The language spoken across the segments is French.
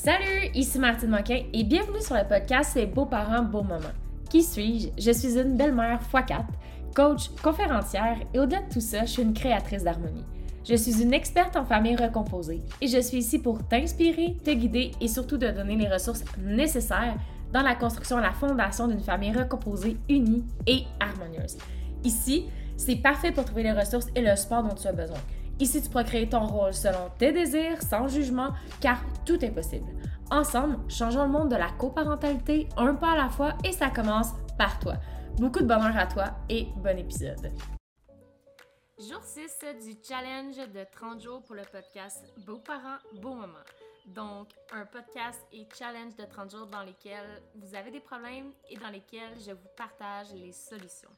Salut, ici Martine Moquin et bienvenue sur le podcast Les beaux-parents, beaux moments. Qui suis-je? Je suis une belle-mère x4, coach, conférencière et au-delà de tout ça, je suis une créatrice d'harmonie. Je suis une experte en famille recomposée et je suis ici pour t'inspirer, te guider et surtout te donner les ressources nécessaires dans la construction et la fondation d'une famille recomposée, unie et harmonieuse. Ici, c'est parfait pour trouver les ressources et le support dont tu as besoin. Ici, tu pourras créer ton rôle selon tes désirs, sans jugement, car tout est possible. Ensemble, changeons le monde de la coparentalité un pas à la fois et ça commence par toi. Beaucoup de bonheur à toi et bon épisode. Jour 6 du challenge de 30 jours pour le podcast Beaux parents, beaux moments. Donc, un podcast et challenge de 30 jours dans lesquels vous avez des problèmes et dans lesquels je vous partage les solutions.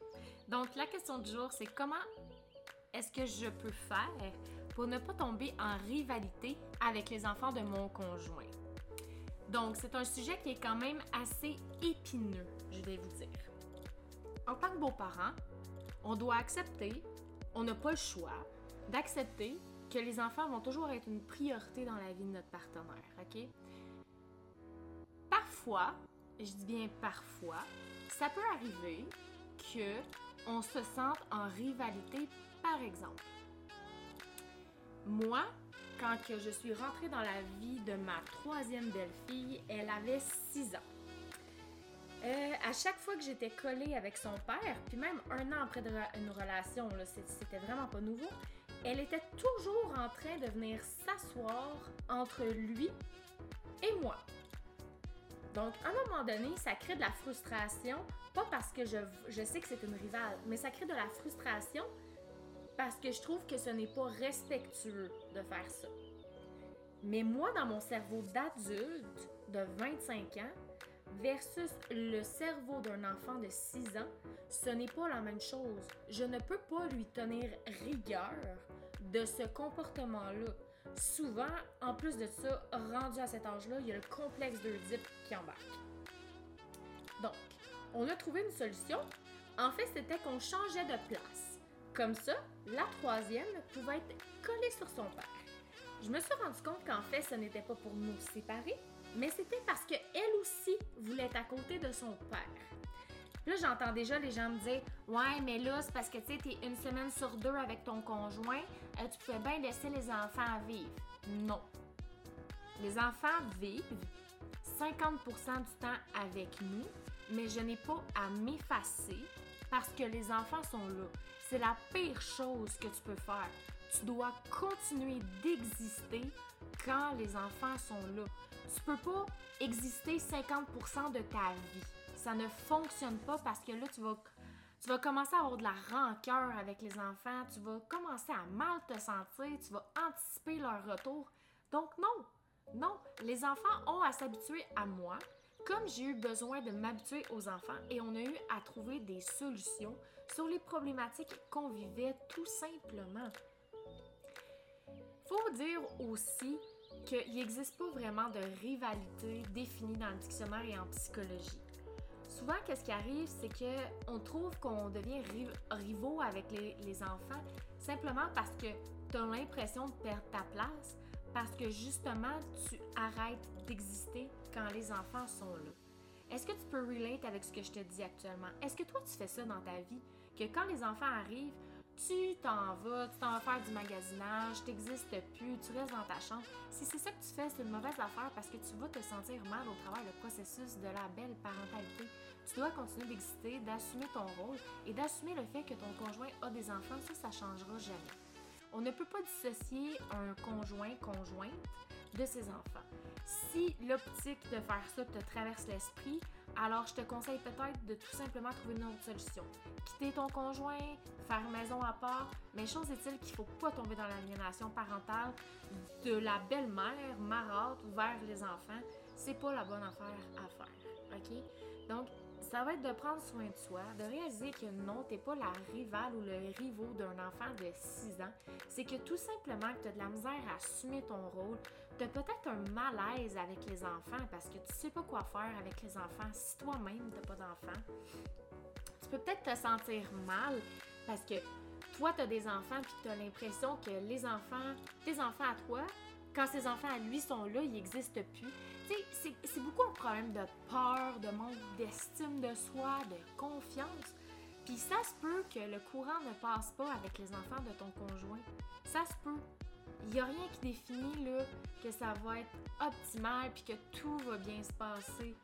Donc, la question du jour, c'est comment est-ce que je peux faire pour ne pas tomber en rivalité avec les enfants de mon conjoint? Donc, c'est un sujet qui est quand même assez épineux, je vais vous dire. En tant que beaux-parents, on doit accepter, on n'a pas le choix d'accepter que les enfants vont toujours être une priorité dans la vie de notre partenaire, OK? Parfois, je dis bien parfois, ça peut arriver que on se sente en rivalité par exemple, moi, quand je suis rentrée dans la vie de ma troisième belle-fille, elle avait 6 ans. Euh, à chaque fois que j'étais collée avec son père, puis même un an après une relation, c'était vraiment pas nouveau, elle était toujours en train de venir s'asseoir entre lui et moi. Donc, à un moment donné, ça crée de la frustration, pas parce que je sais que c'est une rivale, mais ça crée de la frustration parce que je trouve que ce n'est pas respectueux de faire ça. Mais moi, dans mon cerveau d'adulte de 25 ans versus le cerveau d'un enfant de 6 ans, ce n'est pas la même chose. Je ne peux pas lui tenir rigueur de ce comportement-là. Souvent, en plus de ça, rendu à cet âge-là, il y a le complexe d'Oedipe qui embarque. Donc, on a trouvé une solution. En fait, c'était qu'on changeait de place. Comme ça, la troisième pouvait être collée sur son père. Je me suis rendu compte qu'en fait, ce n'était pas pour nous séparer, mais c'était parce qu'elle aussi voulait être à côté de son père. Là, j'entends déjà les gens me dire Ouais, mais là, c'est parce que tu t'es une semaine sur deux avec ton conjoint, euh, tu pouvais bien laisser les enfants vivre. Non. Les enfants vivent 50% du temps avec nous, mais je n'ai pas à m'effacer parce que les enfants sont là. C'est la pire chose que tu peux faire. Tu dois continuer d'exister quand les enfants sont là. Tu peux pas exister 50% de ta vie. Ça ne fonctionne pas parce que là, tu vas, tu vas commencer à avoir de la rancœur avec les enfants, tu vas commencer à mal te sentir, tu vas anticiper leur retour. Donc non, non, les enfants ont à s'habituer à moi, comme j'ai eu besoin de m'habituer aux enfants et on a eu à trouver des solutions sur les problématiques qu'on vivait tout simplement. Faut dire aussi qu'il n'existe pas vraiment de rivalité définie dans le dictionnaire et en psychologie. Souvent, qu'est-ce qui arrive, c'est que on trouve qu'on devient rivaux avec les, les enfants simplement parce que tu as l'impression de perdre ta place, parce que justement, tu arrêtes d'exister quand les enfants sont là. Est-ce que tu peux relate avec ce que je te dis actuellement? Est-ce que toi, tu fais ça dans ta vie? que quand les enfants arrivent, tu t'en vas, tu t'en vas faire du magasinage, tu n'existes plus, tu restes dans ta chambre. Si c'est ça que tu fais, c'est une mauvaise affaire parce que tu vas te sentir mal au travers du processus de la belle parentalité. Tu dois continuer d'exister, d'assumer ton rôle et d'assumer le fait que ton conjoint a des enfants. Ça, ça changera jamais. On ne peut pas dissocier un conjoint, conjointe de ses enfants. Si l'optique de faire ça te traverse l'esprit, alors je te conseille peut-être de tout simplement trouver une autre solution. Quitter ton conjoint, faire maison à part, mais chose est-il qu'il ne faut pas tomber dans l'aliénation parentale de la belle-mère marâtre vers les enfants. C'est pas la bonne affaire à faire. OK? Donc, ça va être de prendre soin de soi, de réaliser que non, t'es pas la rivale ou le rivaux d'un enfant de 6 ans. C'est que tout simplement que tu as de la misère à assumer ton rôle. Tu as peut-être un malaise avec les enfants parce que tu sais pas quoi faire avec les enfants si toi-même t'as pas d'enfants. Tu peux peut-être te sentir mal parce que toi, tu as des enfants puis tu as l'impression que les enfants, tes enfants à toi, quand ses enfants à lui sont là, ils n'existent plus. Tu sais, c'est beaucoup de peur, de manque d'estime de soi, de confiance. Puis ça se peut que le courant ne passe pas avec les enfants de ton conjoint. Ça se peut. Il n'y a rien qui définit là, que ça va être optimal puis que tout va bien se passer.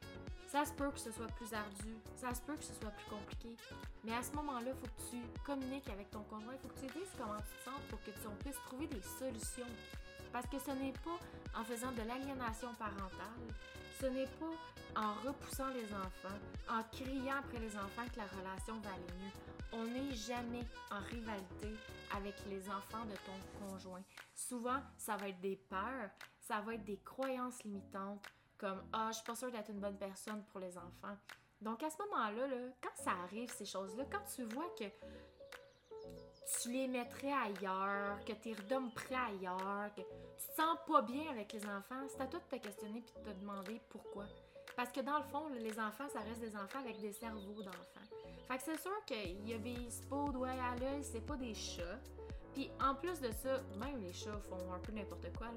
Ça se peut que ce soit plus ardu, ça se peut que ce soit plus compliqué. Mais à ce moment-là, il faut que tu communiques avec ton conjoint, il faut que tu dises comment tu te sens pour que tu puisses trouver des solutions. Parce que ce n'est pas en faisant de l'aliénation parentale, ce n'est pas en repoussant les enfants, en criant après les enfants que la relation va aller mieux. On n'est jamais en rivalité avec les enfants de ton conjoint. Souvent, ça va être des peurs, ça va être des croyances limitantes, comme Ah, je suis pas sûre d'être une bonne personne pour les enfants. Donc à ce moment-là, là, quand ça arrive, ces choses-là, quand tu vois que tu les mettrais ailleurs, que tu redomperais ailleurs, que tu te sens pas bien avec les enfants, c'est à toi de te questionner puis de te demander pourquoi. Parce que dans le fond, les enfants, ça reste des enfants avec des cerveaux d'enfants. Fait que c'est sûr qu'il y a des pas doigts à l'œil, c'est pas des chats. Puis en plus de ça, même les chats font un peu n'importe quoi.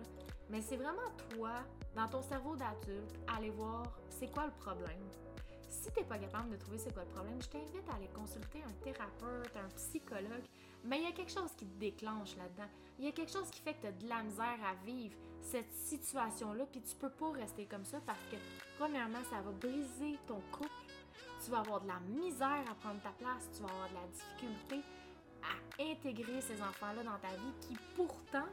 Mais c'est vraiment toi, dans ton cerveau d'adulte, aller voir c'est quoi le problème. Si t'es pas capable de trouver c'est quoi le problème, je t'invite à aller consulter un thérapeute, un psychologue. Mais il y a quelque chose qui te déclenche là-dedans. Il y a quelque chose qui fait que tu as de la misère à vivre cette situation-là, puis tu peux pas rester comme ça parce que, premièrement, ça va briser ton couple. Tu vas avoir de la misère à prendre ta place, tu vas avoir de la difficulté à intégrer ces enfants-là dans ta vie qui pourtant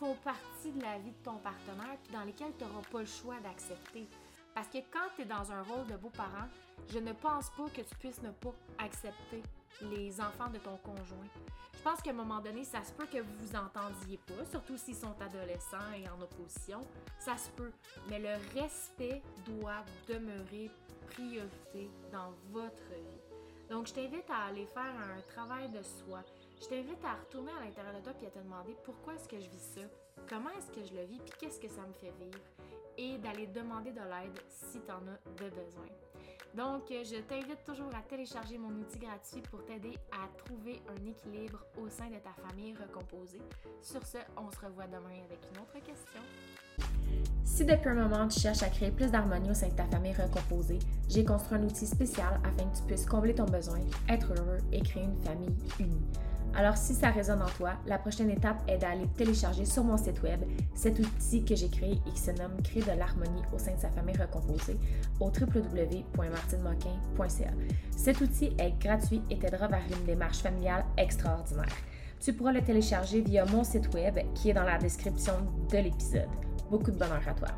font partie de la vie de ton partenaire puis dans lesquels tu n'auras pas le choix d'accepter. Parce que quand tu es dans un rôle de beau-parent, je ne pense pas que tu puisses ne pas accepter les enfants de ton conjoint. Je pense qu'à un moment donné, ça se peut que vous vous entendiez pas, surtout s'ils sont adolescents et en opposition. Ça se peut. Mais le respect doit demeurer priorité dans votre vie. Donc, je t'invite à aller faire un travail de soi. Je t'invite à retourner à l'intérieur de toi et à te demander pourquoi est-ce que je vis ça, comment est-ce que je le vis, puis qu'est-ce que ça me fait vivre, et d'aller demander de l'aide si tu en as de besoin. Donc, je t'invite toujours à télécharger mon outil gratuit pour t'aider à trouver un équilibre au sein de ta famille recomposée. Sur ce, on se revoit demain avec une autre question. Si depuis un moment tu cherches à créer plus d'harmonie au sein de ta famille recomposée, j'ai construit un outil spécial afin que tu puisses combler ton besoin, être heureux et créer une famille unie. Alors si ça résonne en toi, la prochaine étape est d'aller télécharger sur mon site web cet outil que j'ai créé et qui se nomme Créer de l'harmonie au sein de sa famille recomposée au www.martinemoquin.ca. Cet outil est gratuit et t'aidera vers une démarche familiale extraordinaire. Tu pourras le télécharger via mon site web qui est dans la description de l'épisode. Beaucoup de bonheur à toi.